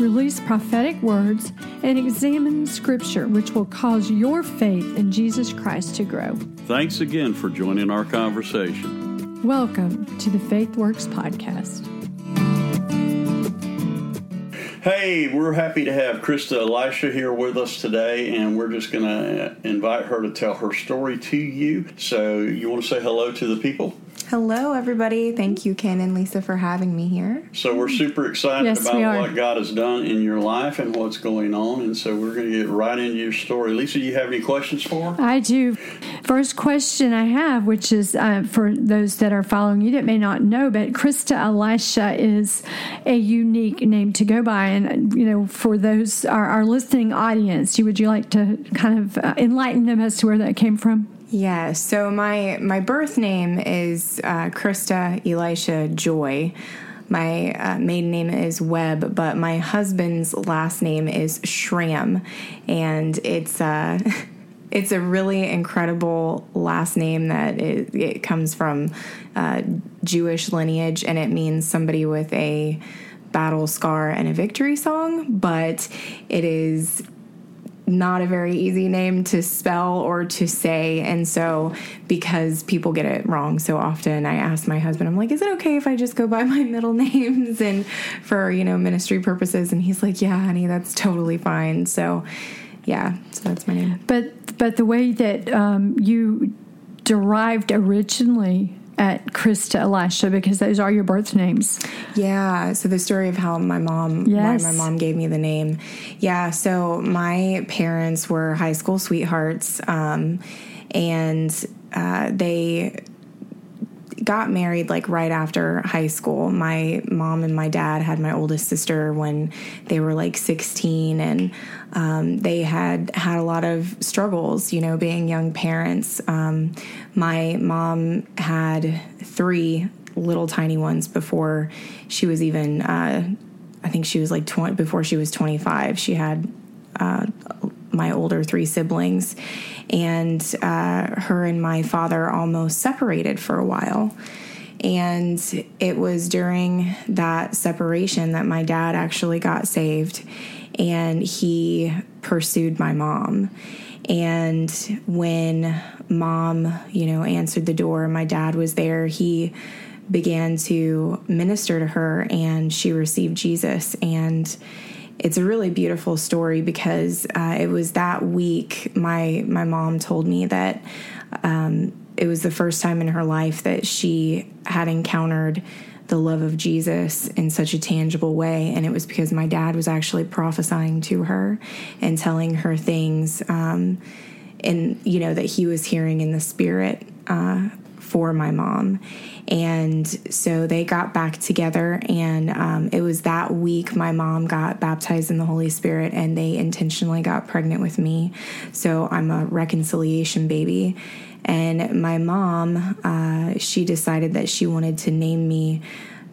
release prophetic words, and examine Scripture, which will cause your faith in Jesus Christ to grow. Thanks again for joining our conversation. Welcome to the Faith Works podcast. Hey, we're happy to have Christa Elisha here with us today, and we're just going to invite her to tell her story to you. So, you want to say hello to the people? Hello, everybody. Thank you, Ken and Lesa, for having me here. So, we're super excited Yes, about what God has done in your life and what's going on. And so, we're going to get right into your story. Lesa, do you have any questions for her? I do. First question I have, which is uh, for those that are following you that may not know, but Christa Elisha is a unique name to go by. And, you know, for those, our, our listening audience, would you like to kind of uh, enlighten them as to where that came from? Yeah, so my my birth name is uh, Christa Elisha Joy. My uh, maiden name is Webb, but my husband's last name is Shram, and it's uh, it's a really incredible last name that it, it comes from uh, Jewish lineage, and it means somebody with a battle scar and a victory song. But it is not a very easy name to spell or to say. And so, because people get it wrong so often, I ask my husband, I'm like, is it okay if I just go by my middle names and for, you know, ministry purposes? And he's like, yeah, honey, that's totally fine. So, yeah, so that's my name. But but the way that um, you derived originally at Christa Elisha, because those are your birth names. Yeah. So the story of how my mom, Yes. why my mom gave me the name. Yeah. So my parents were high school sweethearts, um, and uh, they got married like right after high school. My mom and my dad had my oldest sister when they were like 16 and um, they had had a lot of struggles, you know, being young parents. Um, my mom had three little tiny ones before she was even, uh, I think she was like 20, before she was 25. She had uh, my older three siblings, and uh, her and my father almost separated for a while. And it was during that separation that my dad actually got saved and he pursued my mom. And when mom, you know, answered the door, my dad was there, he began to minister to her and she received Jesus. And it's a really beautiful story because uh, it was that week my my mom told me that um, it was the first time in her life that she had encountered the love of Jesus in such a tangible way, and it was because my dad was actually prophesying to her and telling her things, um, and you know that he was hearing in the spirit uh, for my mom. And so they got back together, and um, it was that week my mom got baptized in the Holy Spirit, and they intentionally got pregnant with me. So I'm a reconciliation baby. And my mom, uh, she decided that she wanted to name me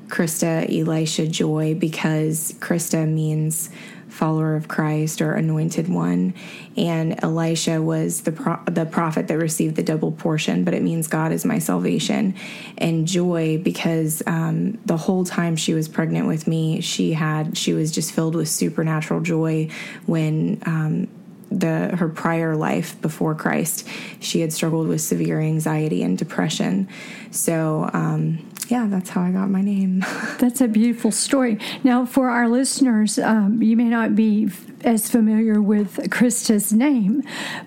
Christa Elisha Joy because Christa means follower of Christ or anointed one, and Elisha was the pro- the prophet that received the double portion, but it means God is my salvation, and joy because um, the whole time she was pregnant with me, she had she was just filled with supernatural joy when. Um, the her prior life before Christ, she had struggled with severe anxiety and depression. So, um, yeah, that's how I got my name. That's a beautiful story. Now, for our listeners, um, you may not be as familiar with Christa's name,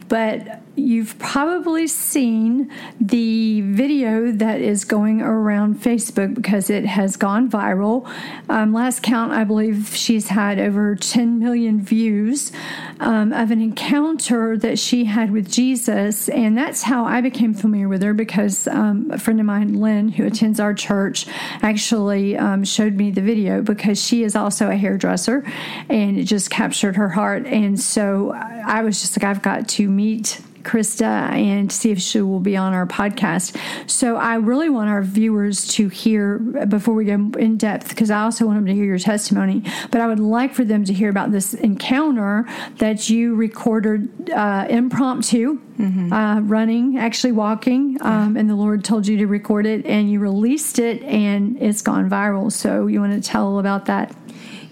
but you've probably seen the video that is going around Facebook because it has gone viral. Um, last count, I believe she's had over 10 million views um, of an encounter that she had with Jesus. And that's how I became familiar with her because um, a friend of mine, Lynn, who attends our church, actually um, showed me the video because she is also a hairdresser and it just captured her heart. And so I I was just like, I've got to meet Christa and see if she will be on our podcast. So I really want our viewers to hear before we go in depth because I also want them to hear your testimony. But I would like for them to hear about this encounter that you recorded uh, impromptu. Mm-hmm. Uh, running, actually walking, um, and the Lord told you to record it, and you released it, and it's gone viral. So, you want to tell about that?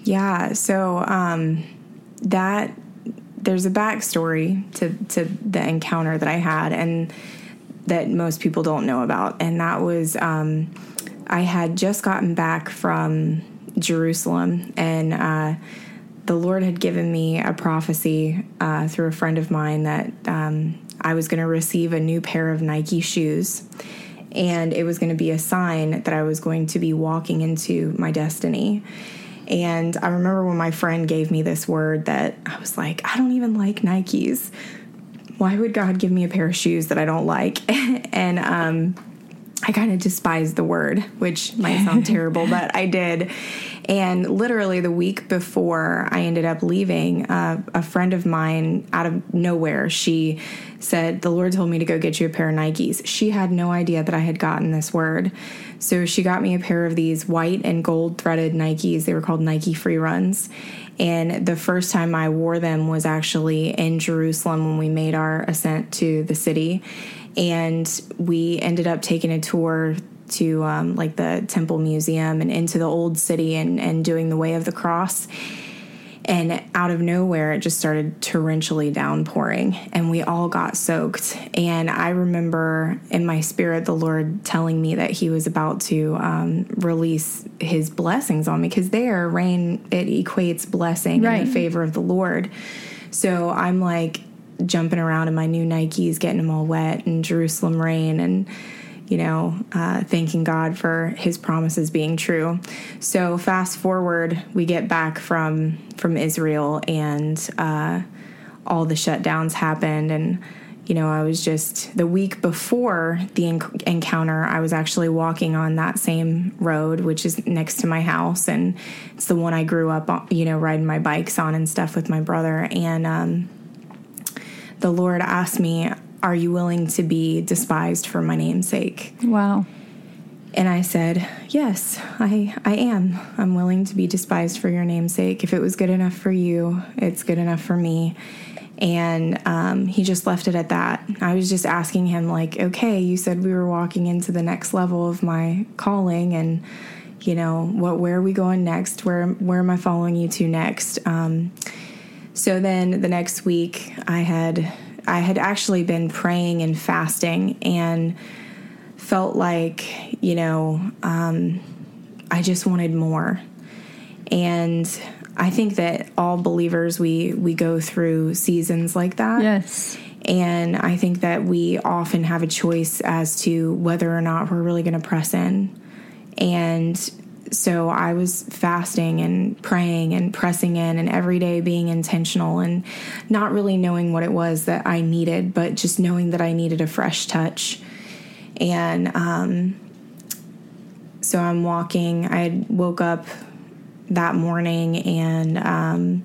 Yeah. So, um, that there's a backstory to to the encounter that I had and that most people don't know about, and that was um, I had just gotten back from Jerusalem, and uh, the Lord had given me a prophecy uh, through a friend of mine that um, I was going to receive a new pair of Nike shoes. And it was going to be a sign that I was going to be walking into my destiny. And I remember when my friend gave me this word that I was like, I don't even like Nikes. Why would God give me a pair of shoes that I don't like? and um, I kind of despised the word, which might sound terrible, but I did. And literally the week before I ended up leaving, uh, a friend of mine out of nowhere, she said, The Lord told me to go get you a pair of Nikes. She had no idea that I had gotten this word. So she got me a pair of these white and gold threaded Nikes. They were called Nike Free Runs. And the first time I wore them was actually in Jerusalem when we made our ascent to the city. And we ended up taking a tour to um, like the Temple Museum and into the old city and, and doing the Way of the Cross. And out of nowhere, it just started torrentially downpouring, and we all got soaked. And I remember in my spirit the Lord telling me that He was about to um, release His blessings on me because there, rain, it equates blessing right. in the favor of the Lord. So I'm like jumping around in my new Nikes, getting them all wet, and Jerusalem rain, and you know, uh, thanking God for His promises being true. So fast forward, we get back from from Israel, and uh, all the shutdowns happened, and you know, I was just the week before the enc- encounter, I was actually walking on that same road, which is next to my house, and it's the one I grew up, on, you know, riding my bikes on and stuff with my brother, and um, the Lord asked me, are you willing to be despised for my name's sake? Wow. And I said, Yes, I, I am. I'm willing to be despised for your name's sake. If it was good enough for you, it's good enough for me. And um, he just left it at that. I was just asking him, like, okay, you said we were walking into the next level of my calling, and you know, what? Where are we going next? Where where am I following you to next? Um, so then the next week, I had I had actually been praying and fasting and felt like, you know, um, I just wanted more. And I think that all believers we we go through seasons like that. Yes. And I think that we often have a choice as to whether or not we're really going to press in. And so I was fasting and praying and pressing in and every day being intentional and not really knowing what it was that I needed, but just knowing that I needed a fresh touch. And um, so I'm walking. I woke up that morning and um,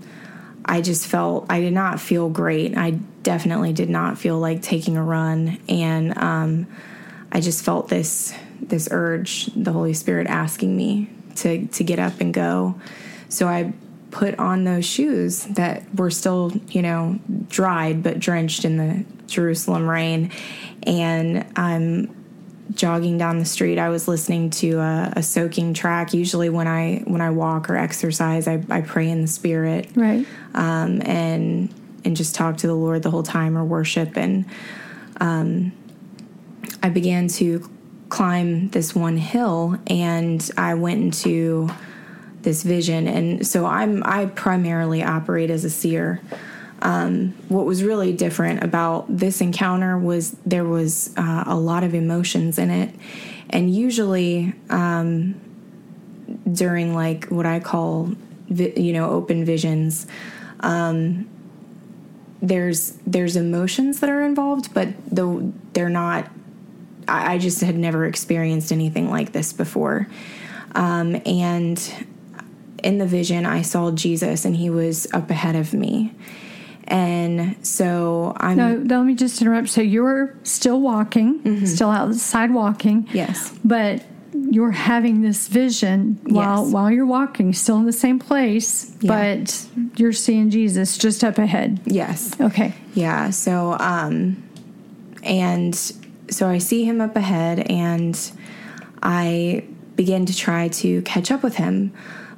I just felt, I did not feel great. I definitely did not feel like taking a run. And um, I just felt this this urge, the Holy Spirit asking me to to get up and go. So I put on those shoes that were still, you know, dried but drenched in the Jerusalem rain, and I'm jogging down the street. I was listening to a, a soaking track. Usually, when I when I walk or exercise, I, I pray in the Spirit, right, um, and and just talk to the Lord the whole time or worship and. Um, I began to climb this one hill and I went into this vision and so I'm I primarily operate as a seer. Um, what was really different about this encounter was there was uh, a lot of emotions in it, and usually um, during like what I call vi- you know open visions, um, there's there's emotions that are involved, but though they're not I, just had never experienced anything like this before. Um, and in the vision, I saw Jesus, and he was up ahead of me. And so I'm. No, let me just interrupt. So you're still walking, still outside walking. Yes. But you're having this vision while Yes. while you're walking, still in the same place, Yeah. but you're seeing Jesus just up ahead. Yes. Okay. Yeah. So, um, and so I see him up ahead and I begin to try to catch up with him.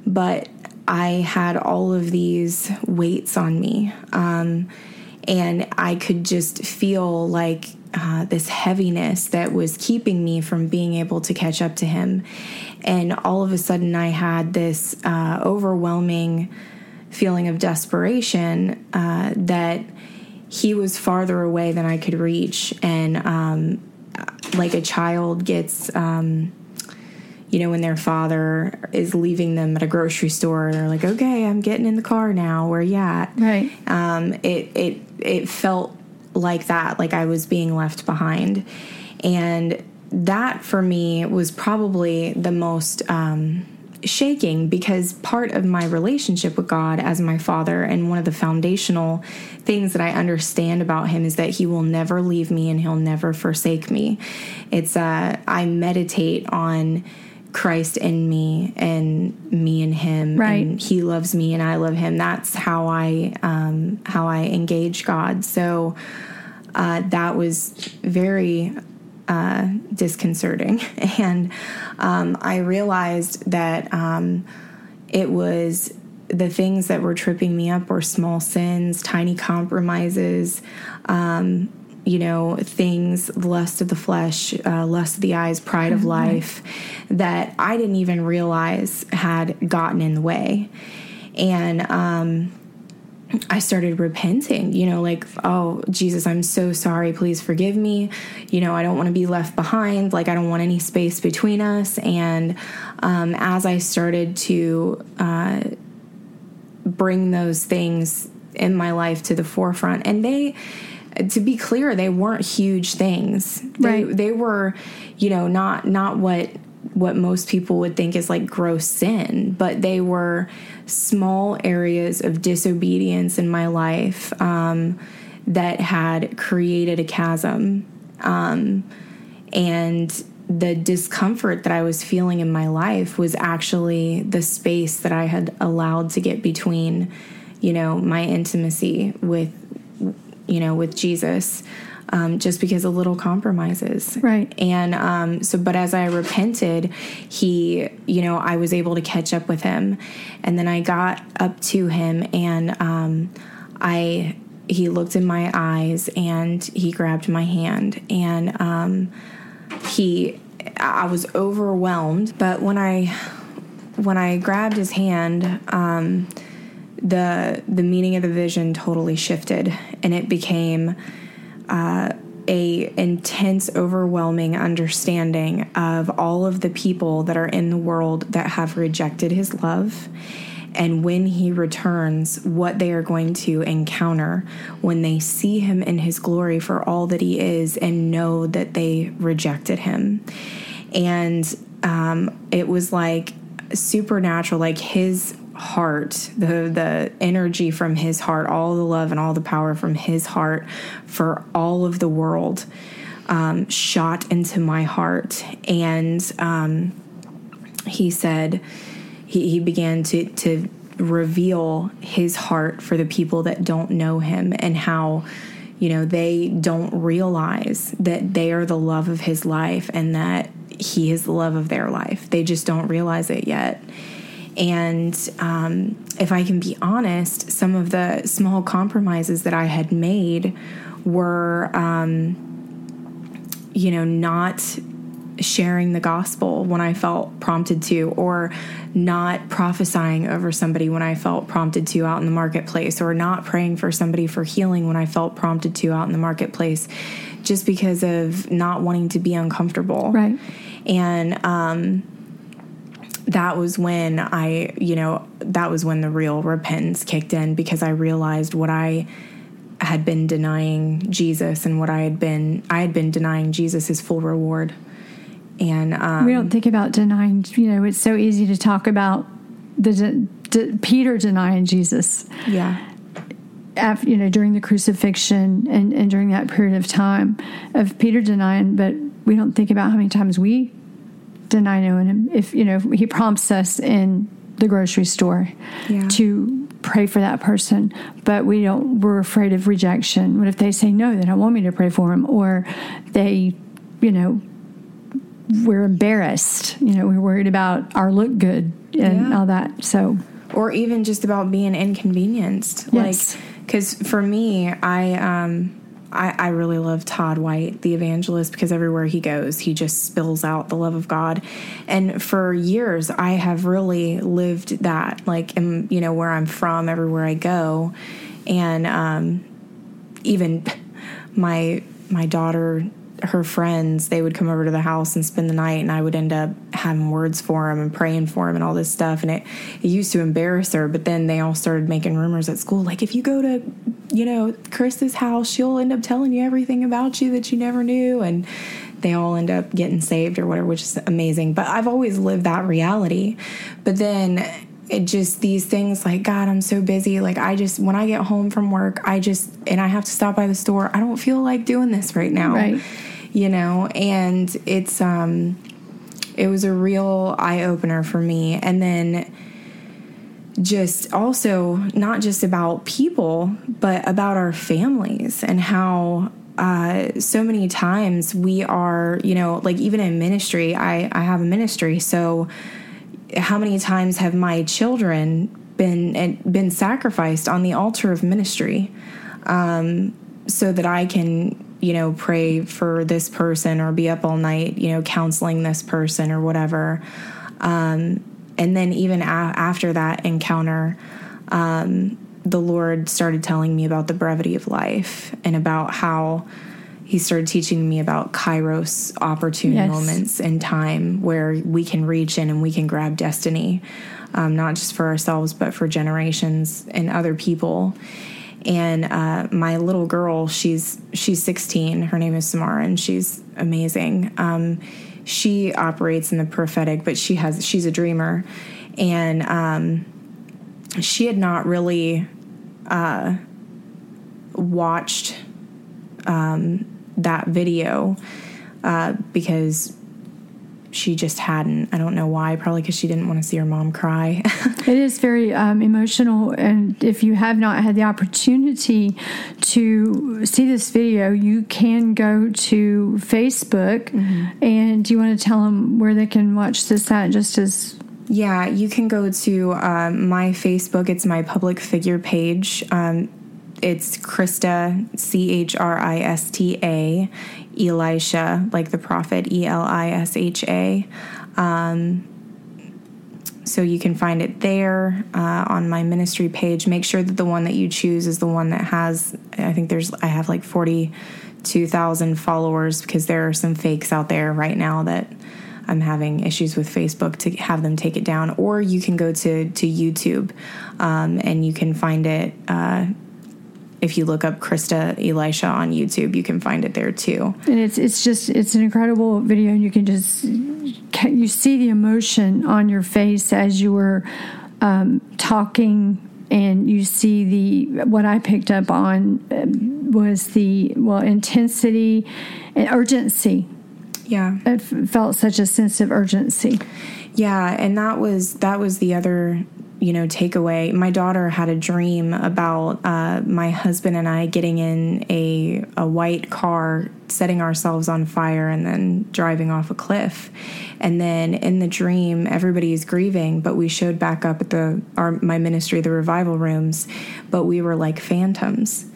But I had all of these weights on me. Um, and I could just feel like uh, this heaviness that was keeping me from being able to catch up to him. And all of a sudden, I had this uh, overwhelming feeling of desperation uh, that he was farther away than I could reach. And um, like a child gets. Um, you know, when their father is leaving them at a grocery store, and they're like, "Okay, I'm getting in the car now. Where you at?" Right. um, it it it felt like that, like I was being left behind, and that for me was probably the most um, shaking because part of my relationship with God as my Father and one of the foundational things that I understand about Him is that He will never leave me and He'll never forsake me. It's uh, I meditate on. Christ in me and me in him Right. and he loves me and I love him. That's how I um, how I engage God. So uh, that was very uh, disconcerting, and um, I realized that um, it was the things that were tripping me up were small sins, tiny compromises. Um, you know, things, lust of the flesh, uh, lust of the eyes, pride of life, that I didn't even realize had gotten in the way. And um, I started repenting, you know, like, oh, Jesus, I'm so sorry. Please forgive me. You know, I don't want to be left behind. Like, I don't want any space between us. And um, as I started to uh, bring those things in my life to the forefront, and they, to be clear, they weren't huge things. They, Right. they were, you know, not not what what most people would think is like gross sin, but they were small areas of disobedience in my life um, that had created a chasm. Um, and the discomfort that I was feeling in my life was actually the space that I had allowed to get between, you know, my intimacy with, you know, with Jesus. Um, just because of little compromises. Right. And um, so, but as I repented, he, you know, I was able to catch up with him. And then I got up to him and um, I, he looked in my eyes and he grabbed my hand and um, he, I was overwhelmed. But when I, when I grabbed his hand, um, the the meaning of the vision totally shifted, and it became uh, a intense, overwhelming understanding of all of the people that are in the world that have rejected His love. And when he returns, what they are going to encounter when they see him in his glory for all that he is and know that they rejected him. And um, it was like supernatural, like his heart, the the energy from his heart, all the love and all the power from his heart for all of the world um, shot into my heart. And um, he said he, he began to to reveal his heart for the people that don't know him and how you know they don't realize that they are the love of his life and that he is the love of their life they just don't realize it yet and um, if i can be honest some of the small compromises that i had made were um, you know not sharing the gospel when I felt prompted to, or not prophesying over somebody when I felt prompted to out in the marketplace, or not praying for somebody for healing when I felt prompted to out in the marketplace, just because of not wanting to be uncomfortable. Right. And um, that was when I, you know, that was when the real repentance kicked in because I realized what I had been denying Jesus and what I had been I had been denying Jesus his full reward. And um, We don't think about denying, you know, it's so easy to talk about the de- de- Peter denying Jesus. yeah, after, you know, during the crucifixion and, and during that period of time of Peter denying, but we don't think about how many times we deny knowing him. If, you know, he prompts us in the grocery store Yeah. to pray for that person, but we don't, we're afraid of rejection. What if they say no, they don't want me to pray for him? Or they, you know, we're embarrassed. You know, we're worried about our look good and Yeah. all that. So, or even just about being inconvenienced. Yes. Like, because for me, I um, I, I really love Todd White, the evangelist, because everywhere he goes, he just spills out the love of God. And for years, I have really lived that, like, in, you know, where I'm from, everywhere I go, and um, even my my daughter her friends they would come over to the house and spend the night and i would end up having words for him and praying for him and all this stuff and it, it used to embarrass her but then they all started making rumors at school like if you go to you know chris's house she'll end up telling you everything about you that you never knew and they all end up getting saved or whatever which is amazing. But i've always lived that reality. But then it just these things like god i'm so busy. Like i just when i get home from work i just and i have to stop by the store i don't feel like doing this right now. Right. you know and it's um it was a real eye-opener for me. And then just also not just about people but about our families and how uh, so many times we are you know like even in ministry i i have a ministry. So how many times have my children been been sacrificed on the altar of ministry um, so that I can you know pray for this person or be up all night you know counseling this person or whatever? Um, and then even a- after that encounter um, the lord started telling me about the brevity of life and about how he started teaching me about kairos opportune Yes. moments in time where we can reach in and we can grab destiny um, not just for ourselves but for generations and other people. And uh, my little girl she's she's 16 her name is samara and she's amazing. Um, she operates in the prophetic but she has she's a dreamer. And um, she had not really uh, watched um, that video uh, because she just hadn't. I don't know why. Probably because she didn't want to see her mom cry. It is very um, emotional, and if you have not had the opportunity to see this video, you can go to Facebook. And do you want to tell them where they can watch this at? Just as yeah, you can go to um, my Facebook. It's my public figure page. Um, it's Christa, C H R I S T A, Elisha, like the prophet, E L I S H A. Um, so you can find it there uh, on my ministry page. Make sure that the one that you choose is the one that has. I think there's. I have like forty two thousand followers because there are some fakes out there right now that I'm having issues with Facebook to have them take it down. Or you can go to to YouTube um, and you can find it. Uh, if you look up Christa Elisha on YouTube, you can find it there too. and it's it's just it's an incredible video, and you can just you see the emotion on your face as you were um, talking. And you see the what I picked up on um, was the well intensity and urgency Yeah. it felt such a sense of urgency. Yeah, and that was that was the other you know takeaway. My daughter had a dream about uh, my husband and I getting in a a white car, setting ourselves on fire, and then driving off a cliff. And then in the dream, everybody is grieving, but we showed back up at the our my ministry, the revival rooms, but we were like phantoms.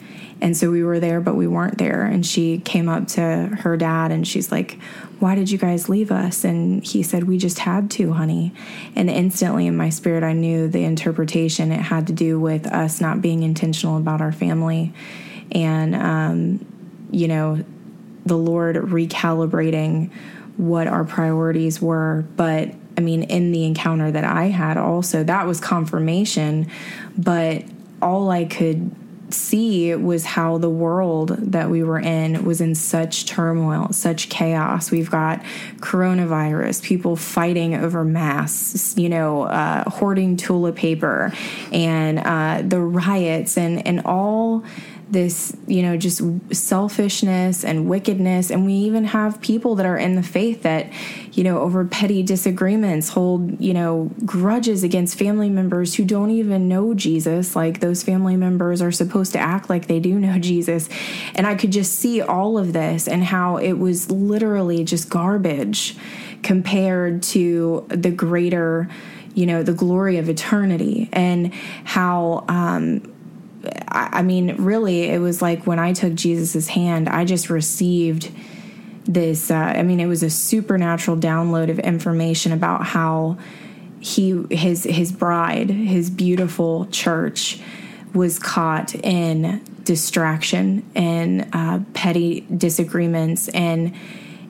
And so we were there, but we weren't there. And she came up to her dad and she's like, Why did you guys leave us? And he said, We just had to, honey. And instantly in my spirit, I knew the interpretation. It had to do with us not being intentional about our family. And, um, you know, the Lord recalibrating what our priorities were. But I mean, in the encounter that I had, also, that was confirmation. But all I could see was how the world that we were in was in such turmoil, such chaos. We've got coronavirus, people fighting over masks, you know, uh, hoarding toilet paper, and uh, the riots, and and all this, you know, just selfishness and wickedness. And we even have people that are in the faith that, you know, over petty disagreements hold, you know, grudges against family members who don't even know Jesus. Like those family members are supposed to act like they do know Jesus. And I could just see all of this and how it was literally just garbage compared to the greater you know the glory of eternity and how um I, mean, really, it was like when I took Jesus's hand, I just received this. Uh, I mean, it was a supernatural download of information about how he, his, his bride, his beautiful church, was caught in distraction and uh, petty disagreements and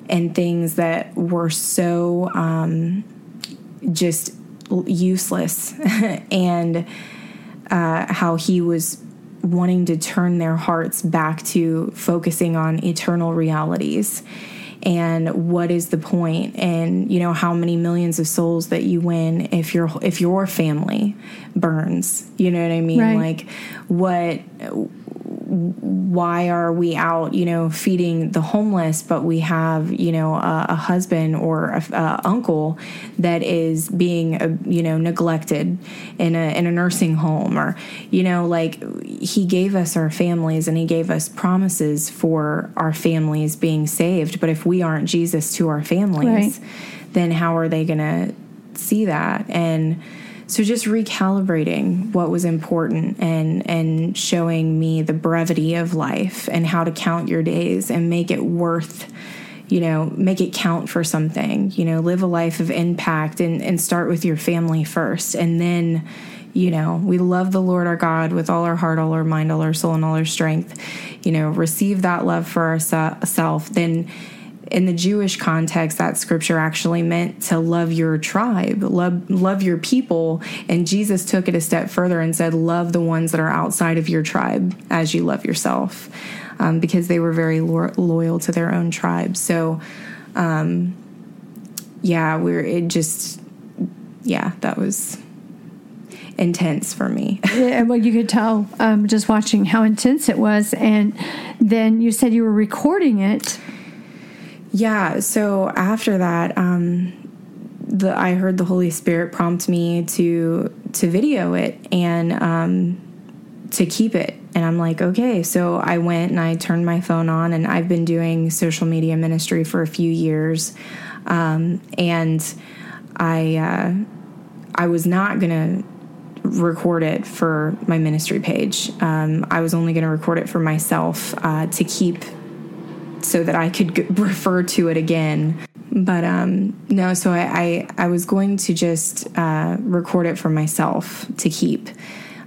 and things that were so um, just useless and uh, how he was wanting to turn their hearts back to focusing on eternal realities. And what is the point? And you know how many millions of souls that you win if your if your family burns? You know what i mean? Right. like what why are we out, you know, feeding the homeless, but we have, you know, a, a husband or a, a, uncle that is being, uh, you know, neglected in a in a nursing home, or you know, like he gave us our families and he gave us promises for our families being saved. But if we aren't Jesus to our families, right. then how are they going to see that and so just recalibrating what was important and and showing me the brevity of life and how to count your days and make it worth you know make it count for something you know live a life of impact and and start with your family first. And then you know we love the lord our god with all our heart all our mind all our soul and all our strength. You know receive that love for ourselves then in the Jewish context, that scripture actually meant to love your tribe, love, love your people. And Jesus took it a step further and said, Love the ones that are outside of your tribe as you love yourself, um, because they were very lo- loyal to their own tribe. So, um, yeah, we're, it just, yeah, that was intense for me. yeah, well, you could tell um, just watching how intense it was. And then you said you were recording it. Yeah. So after that, um, the I heard the Holy Spirit prompt me to to video it and um, to keep it. And I'm like, okay. So I went and I turned my phone on, and I've been doing social media ministry for a few years, um, and I uh, I was not gonna record it for my ministry page. Um, I was only going to record it for myself uh, to keep so that I could g- refer to it again. But um, no, so I, I, I was going to just uh, record it for myself to keep.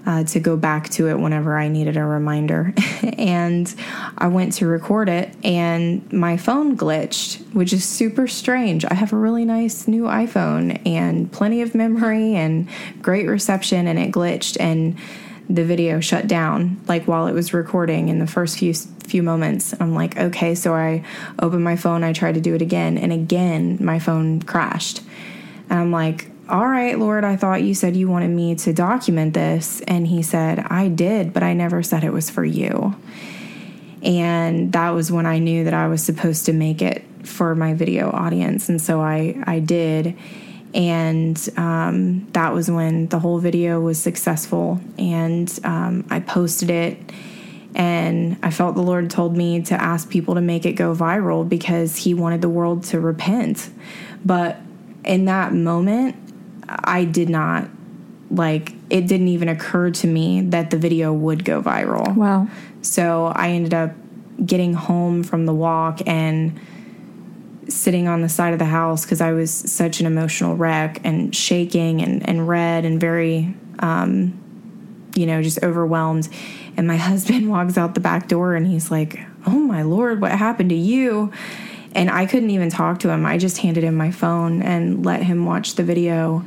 Uh, to go back to it whenever I needed a reminder. and I went to record it, and my phone glitched, which is super strange. I have a really nice new iPhone and plenty of memory and great reception, and it glitched. And the video shut down like while it was recording in the first few few moments. I'm like okay so i opened my phone i tried to do it again and again my phone crashed. And i'm like all right lord i thought you said you wanted me to document this. And he said i did but i never said it was for you. And that was when i knew that i was supposed to make it for my video audience. And so i i did and um, that was when the whole video was successful. And um, i posted it. And i felt the lord told me to ask people to make it go viral because he wanted the world to repent. But in that moment i did not like it didn't even occur to me that the video would go viral. Wow. So i ended up getting home from the walk and sitting on the side of the house because I was such an emotional wreck and shaking and, and red and very, um, you know, just overwhelmed. And my husband walks out the back door and he's like, Oh my Lord, what happened to you? And I couldn't even talk to him. I just handed him my phone and let him watch the video.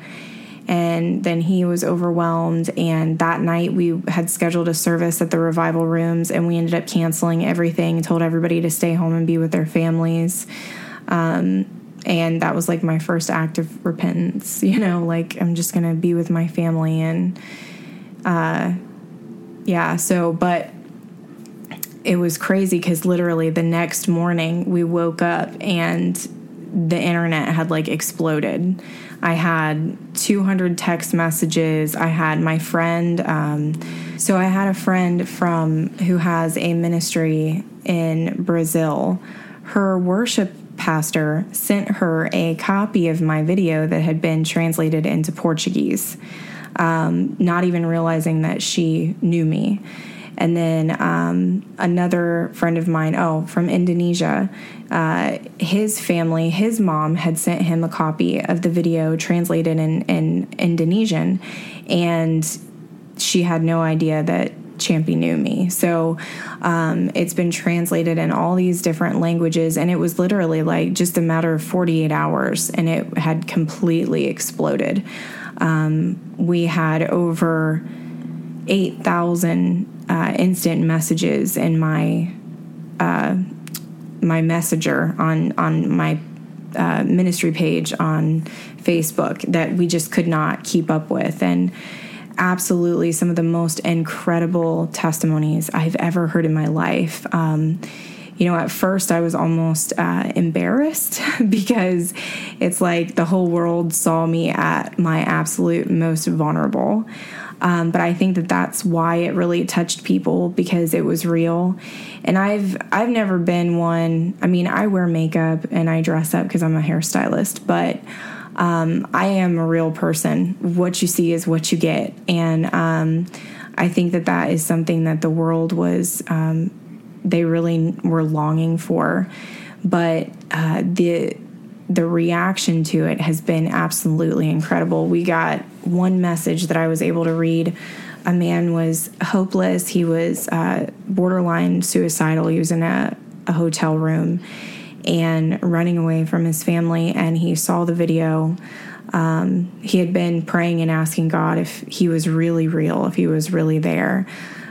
and then he was overwhelmed and that night we had scheduled a service at the revival rooms and we ended up canceling everything told everybody to stay home and be with their families um, and that was like my first act of repentance you know like i'm just gonna be with my family and uh, yeah so but it was crazy because literally the next morning we woke up and the internet had like exploded. I had 200 text messages. I had my friend. Um, so I had a friend from who has a ministry in Brazil. Her worship pastor sent her a copy of my video that had been translated into Portuguese, um, not even realizing that she knew me. And then um, another friend of mine, oh, from Indonesia, uh, his family, his mom had sent him a copy of the video translated in, in Indonesian, and she had no idea that Champy knew me. So um, it's been translated in all these different languages, and it was literally like just a matter of 48 hours, and it had completely exploded. Um, we had over 8,000 uh, instant messages in my uh, my messenger on on my uh, ministry page on Facebook that we just could not keep up with and absolutely some of the most incredible testimonies I've ever heard in my life. Um, you know, at first I was almost uh, embarrassed because it's like the whole world saw me at my absolute most vulnerable. Um, but I think that that's why it really touched people because it was real. And I've I've never been one. I mean, I wear makeup and I dress up because I'm a hairstylist, but um, I am a real person. What you see is what you get, and um, I think that that is something that the world was um, they really were longing for. But uh, the the reaction to it has been absolutely incredible. We got one message that I was able to read. A man was hopeless. He was uh, borderline suicidal. He was in a, a hotel room and running away from his family. And he saw the video. Um, he had been praying and asking God if he was really real, if he was really there.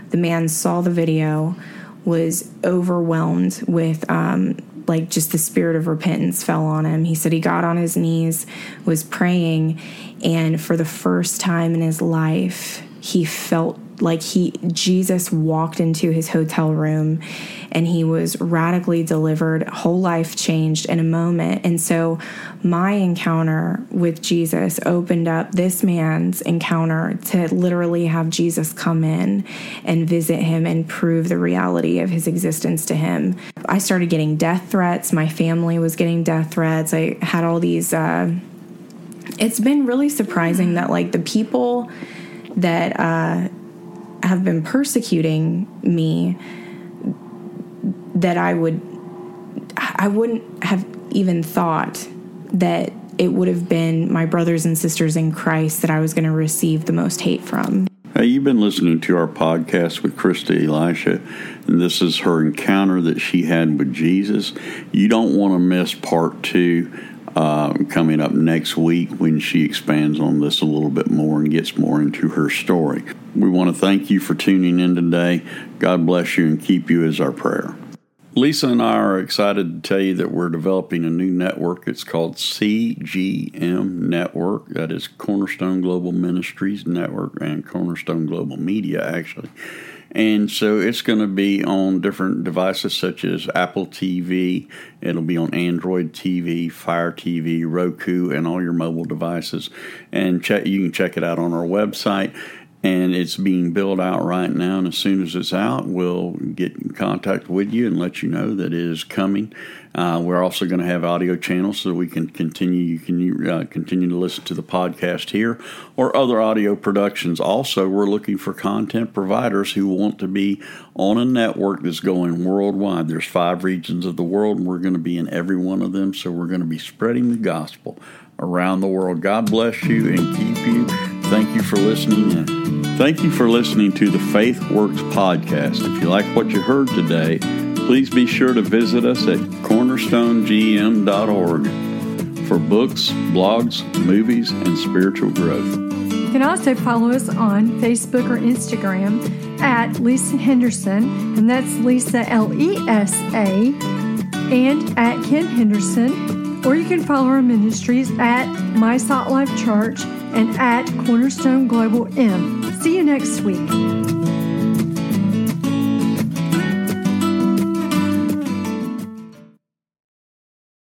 The man saw the video, was overwhelmed with um, like just the spirit of repentance fell on him. He said he got on his knees, was praying, and for the first time in his life, he felt like he Jesus walked into his hotel room and he was radically delivered, whole life changed in a moment. And so my encounter with Jesus opened up this man's encounter to literally have Jesus come in and visit him and prove the reality of his existence to him. I started getting death threats. My family was getting death threats. I had all these uh, it's been really surprising that like the people that uh, have been persecuting me that I would I wouldn't have even thought that it would have been my brothers and sisters in Christ that I was going to receive the most hate from. Hey, you've been listening to our podcast with Christa Elisha, and this is her encounter that she had with Jesus. You don't want to miss part two uh, coming up next week when she expands on this a little bit more and gets more into her story. We want to thank you for tuning in today. God bless you and keep you as our prayer. Lesa and I are excited to tell you that we're developing a new network. It's called CGM Network. That is Cornerstone Global Ministries Network and Cornerstone Global Media, actually. And so it's going to be on different devices such as Apple TV, it'll be on Android TV, Fire TV, Roku, and all your mobile devices. And check, you can check it out on our website and it's being built out right now. And as soon as it's out, we'll get in contact with you and let you know that it is coming. Uh, we're also going to have audio channels so we can continue. You can uh, continue to listen to the podcast here or other audio productions. Also, we're looking for content providers who want to be on a network that's going worldwide. There's five regions of the world, and we're going to be in every one of them. So we're going to be spreading the gospel around the world. God bless you and keep you. Thank you for listening in. Thank you for listening to the Faith Works podcast. If you like what you heard today, please be sure to visit us at cornerstonegm.org. for books, blogs, movies, and spiritual growth. You can also follow us on Facebook or Instagram at Lesa Henderson, and that's Lesa L E S A, and at Ken Henderson. Or you can follow our ministries at My Salt Life Church and at Cornerstone Global M. See you next week.